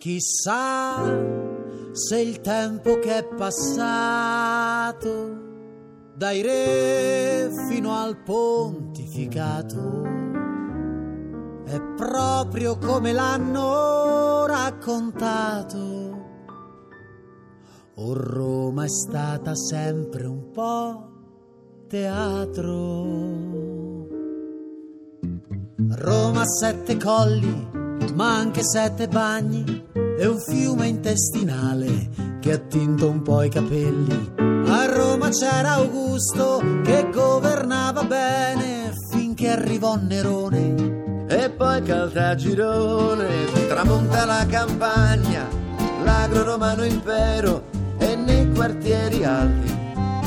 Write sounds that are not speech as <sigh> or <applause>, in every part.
Chissà se il tempo che è passato dai re fino al pontificato è proprio come l'hanno raccontato. O Roma è stata sempre un po' teatro. Roma sette colli, ma anche sette bagni e un fiume intestinale che ha tinto un po' i capelli. A Roma c'era Augusto che governava bene finché arrivò Nerone. E poi Caltagirone tramonta la campagna, l'agro romano impero e nei quartieri alti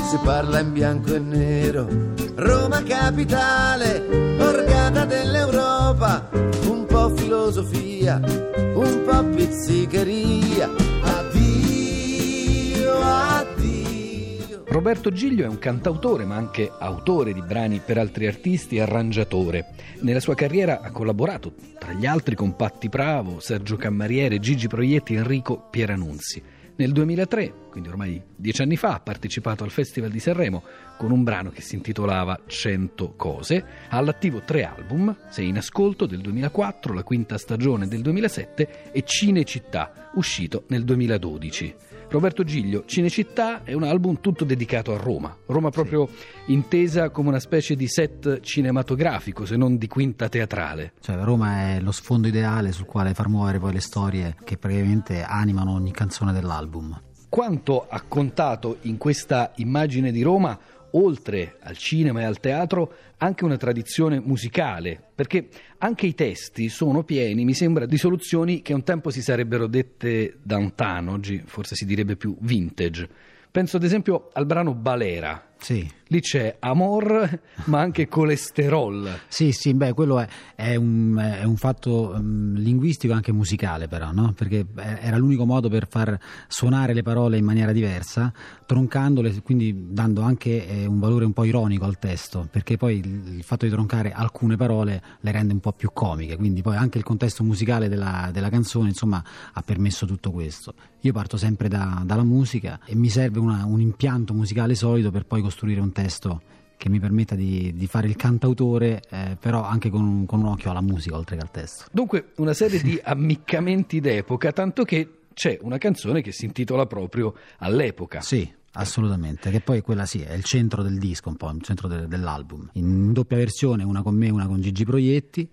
si parla in bianco e nero. Roma capitale, borgata dell'Europa, un po' filosofia, un po' pizzicheria. Addio, addio. Roberto Giglio è un cantautore ma anche autore di brani per altri artisti e arrangiatore. Nella sua carriera ha collaborato tra gli altri con Patti Bravo, Sergio Cammariere, Gigi Proietti e Enrico Pieranunzi. Nel 2003, quindi ormai dieci anni fa, ha partecipato al Festival di Sanremo con un brano che si intitolava 100 cose. Ha all'attivo tre album, Sei in ascolto del 2004, La quinta stagione del 2007 e Cinecittà, uscito nel 2012. Roberto Giglio, Cinecittà è un album tutto dedicato a Roma. Roma proprio sì. intesa come una specie di set cinematografico, se non di quinta teatrale. Cioè Roma è lo sfondo ideale sul quale far muovere poi le storie che praticamente animano ogni canzone dell'album. Quanto ha contato in questa immagine di Roma oltre al cinema e al teatro, anche una tradizione musicale, perché anche i testi sono pieni, mi sembra, di soluzioni che un tempo si sarebbero dette downtown, oggi forse si direbbe più vintage. Penso ad esempio al brano Balera, sì. Lì c'è amor, ma anche colesterol. Sì, sì, beh, quello è, è, un, è un, fatto um, linguistico e anche musicale, però, no? Perché era l'unico modo per far suonare le parole in maniera diversa, troncandole, quindi dando anche eh, un valore un po' ironico al testo, perché poi il, il, fatto di troncare alcune parole le rende un po' più comiche, quindi poi anche il contesto musicale della, della canzone, insomma, ha permesso tutto questo. Io parto sempre da, dalla musica e mi serve una, un impianto musicale solido per poi costruire un testo che mi permetta di, di fare il cantautore, eh, però anche con, con un occhio alla musica oltre che al testo. Dunque, una serie di <laughs> ammiccamenti d'epoca, tanto che c'è una canzone che si intitola proprio All'epoca. Sì, Assolutamente, che poi quella sì, è il centro del disco, un po', il centro de- dell'album. In doppia versione, una con me e una con Gigi Proietti,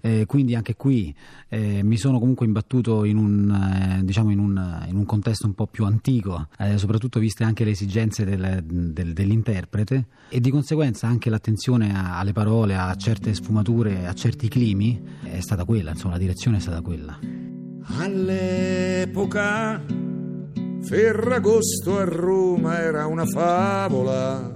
eh, quindi anche qui eh, mi sono comunque imbattuto in un, eh, diciamo in, un, in un, contesto un po' più antico, eh, soprattutto viste anche le esigenze del, del, dell'interprete e di conseguenza anche l'attenzione a, alle parole, a certe sfumature, a certi climi, è stata quella, insomma la direzione è stata quella. All'epoca Ferragosto a Roma era una favola.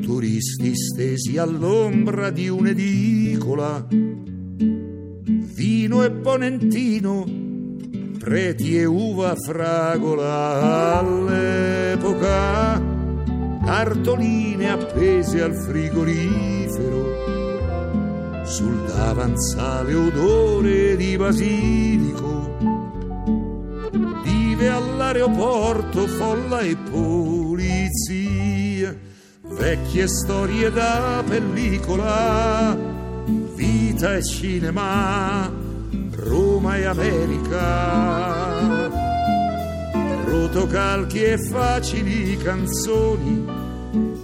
Turisti stesi all'ombra di un'edicola. Vino e ponentino, preti e uva fragola. All'epoca cartoline appese al frigorifero. Sul davanzale odore di basilico vive all'aeroporto folla e polizia, vecchie storie da pellicola, vita e cinema, Roma e America, rotocalchi e facili canzoni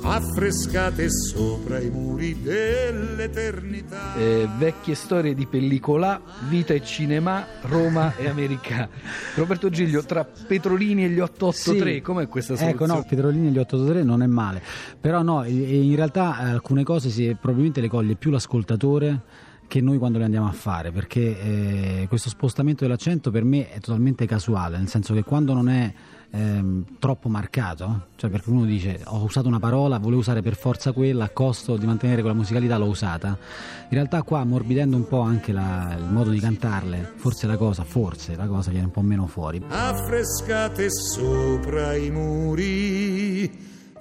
affrescate sopra i muri dell'eternità. Eh, vecchie storie di pellicola, vita e cinema, Roma e America. <laughs> Roberto Giglio, tra Petrolini e gli 883, sì. com'è questa soluzione? Ecco, no, Petrolini e gli 883 non è male, però no, in realtà alcune cose si, probabilmente le coglie più l'ascoltatore che noi quando le andiamo a fare, perché eh, questo spostamento dell'accento per me è totalmente casuale, nel senso che quando non è ehm, troppo marcato, cioè perché uno dice ho usato una parola, volevo usare per forza quella, a costo di mantenere quella musicalità l'ho usata, in realtà qua ammorbidendo un po' anche la, il modo di cantarle, forse la cosa, forse la cosa viene un po' meno fuori. Affrescate sopra i muri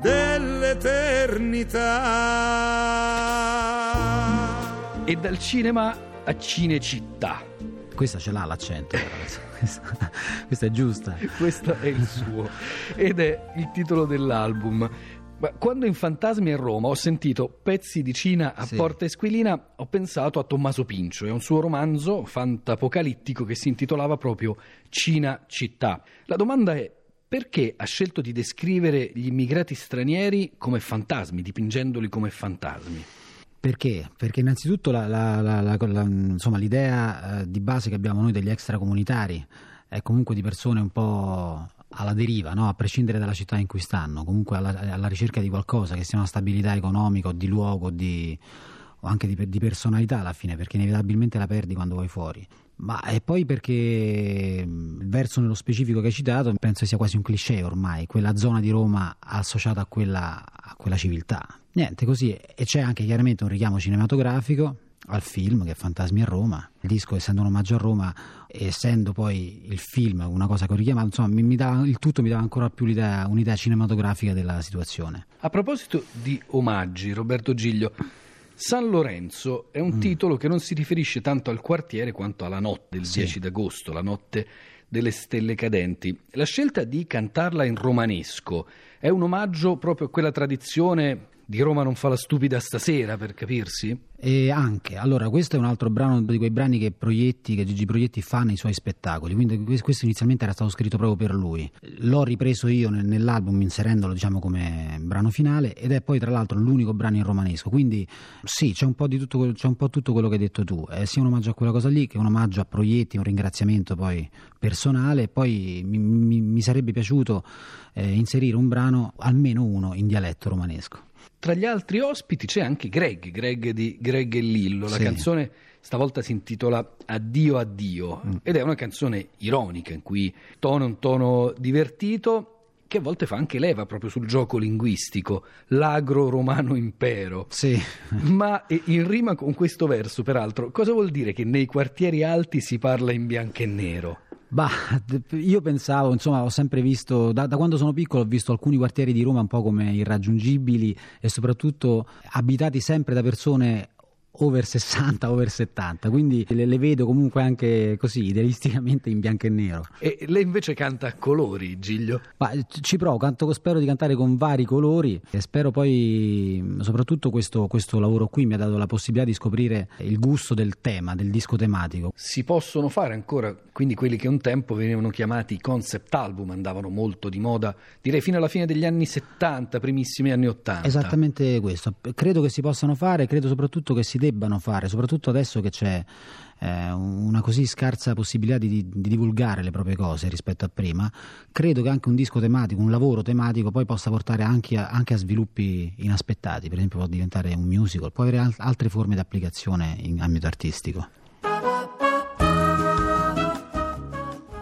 dell'eternità e dal cinema a Cinecittà. questa ce l'ha l'accento, <laughs> questa, questa è giusta. Questo è il suo ed è il titolo dell'album. Quando in Fantasmi a Roma ho sentito pezzi di Cina a sì. Porta Esquilina, ho pensato a Tommaso Pincio e a un suo romanzo fantapocalittico che si intitolava proprio Cina città. La domanda è perché ha scelto di descrivere gli immigrati stranieri come fantasmi, dipingendoli come fantasmi? Perché? Perché innanzitutto la, la, la, insomma, l'idea eh, di base che abbiamo noi degli extracomunitari è comunque di persone un po' alla deriva, no? a prescindere dalla città in cui stanno, comunque alla, alla, ricerca di qualcosa, che sia una stabilità economica o di luogo di, o anche di, di, personalità alla fine, perché inevitabilmente la perdi quando vai fuori. Ma e poi perché il verso nello specifico che hai citato penso sia quasi un cliché ormai, quella zona di Roma associata a quella, quella civiltà. Niente, così. E c'è anche chiaramente un richiamo cinematografico al film che è Fantasmi a Roma. Il disco, essendo un omaggio a Roma, essendo poi il film una cosa che ho richiamato, insomma, mi, mi dava, il tutto mi dava ancora più l'idea, un'idea cinematografica della situazione. A proposito di omaggi, Roberto Giglio, San Lorenzo è un mm. titolo che non si riferisce tanto al quartiere quanto alla notte del sì. 10 d'agosto, la notte delle stelle cadenti. La scelta di cantarla in romanesco è un omaggio proprio a quella tradizione di Roma non fa la stupida stasera, per capirsi? E anche, allora questo è un altro brano di quei brani che Proietti, che Gigi Proietti fa nei suoi spettacoli, quindi questo inizialmente era stato scritto proprio per lui. L'ho ripreso io nell'album inserendolo diciamo come brano finale ed è poi tra l'altro l'unico brano in romanesco, quindi sì, c'è un po', di tutto, c'è un po tutto quello che hai detto tu, è sia un omaggio a quella cosa lì che un omaggio a Proietti, un ringraziamento poi personale poi mi, mi, mi sarebbe piaciuto eh, inserire un brano, almeno uno, in dialetto romanesco. Tra gli altri ospiti c'è anche Greg, Greg di Greg e Lillo. La sì. canzone stavolta si intitola Addio addio mm. ed è una canzone ironica in cui tono un tono divertito che a volte fa anche leva proprio sul gioco linguistico, l'agro romano impero. Sì. <laughs> Ma in rima con questo verso, peraltro, cosa vuol dire che nei quartieri alti si parla in bianco e nero? Bah, io pensavo, insomma, ho sempre visto, da, da, quando sono piccolo ho visto alcuni quartieri di Roma un po' come irraggiungibili e soprattutto abitati sempre da persone over 60, <laughs> over 70, quindi le, le, vedo comunque anche così idealisticamente in bianco e nero. E lei invece canta a colori, Giglio? Ma ci provo, canto, spero di cantare con vari colori e spero poi, soprattutto questo, questo lavoro qui mi ha dato la possibilità di scoprire il gusto del tema, del disco tematico. Si possono fare ancora, quindi quelli che un tempo venivano chiamati concept album, andavano molto di moda, direi fino alla fine degli anni 70, primissimi anni 80. Esattamente questo, credo che si possano fare, credo soprattutto che si debbano fare, soprattutto adesso che c'è eh, una così scarsa possibilità di, di, divulgare le proprie cose rispetto a prima, credo che anche un disco tematico, un lavoro tematico poi possa portare anche a, anche a sviluppi inaspettati, per esempio può diventare un musical, può avere al- altre forme di applicazione in ambito artistico.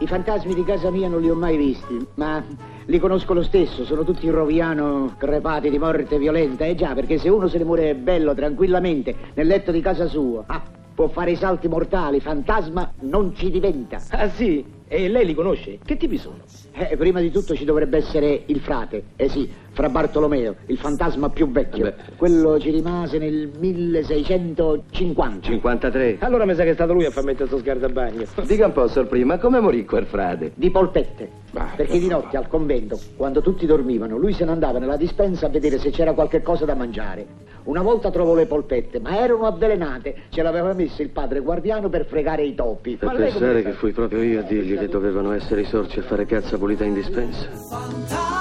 I fantasmi di casa mia non li ho mai visti, ma li conosco lo stesso, sono tutti roviano crepati di morte violenta. Eh già, perché se uno se ne muore bello, tranquillamente, nel letto di casa sua, ah, può fare i salti mortali, fantasma non ci diventa. Ah sì? E lei li conosce? Che tipi sono? Eh, prima di tutto ci dovrebbe essere il frate, eh sì, fra Bartolomeo, il fantasma più vecchio. Beh. Quello ci rimase nel 1650. 53. Allora mi sa che è stato lui a far mettere questo sguardo a bagno. Dica un po', Sor Prima, come morì quel frate? Di polpette. Bah, perché di notte al convento, quando tutti dormivano, lui se ne andava nella dispensa a vedere se c'era qualche cosa da mangiare. Una volta trovò le polpette, ma erano avvelenate. Ce l'aveva messo il padre guardiano per fregare i topi. Per pensare che fui proprio io a dirgli che dovevano essere i sorci a fare cazza pulita in dispensa.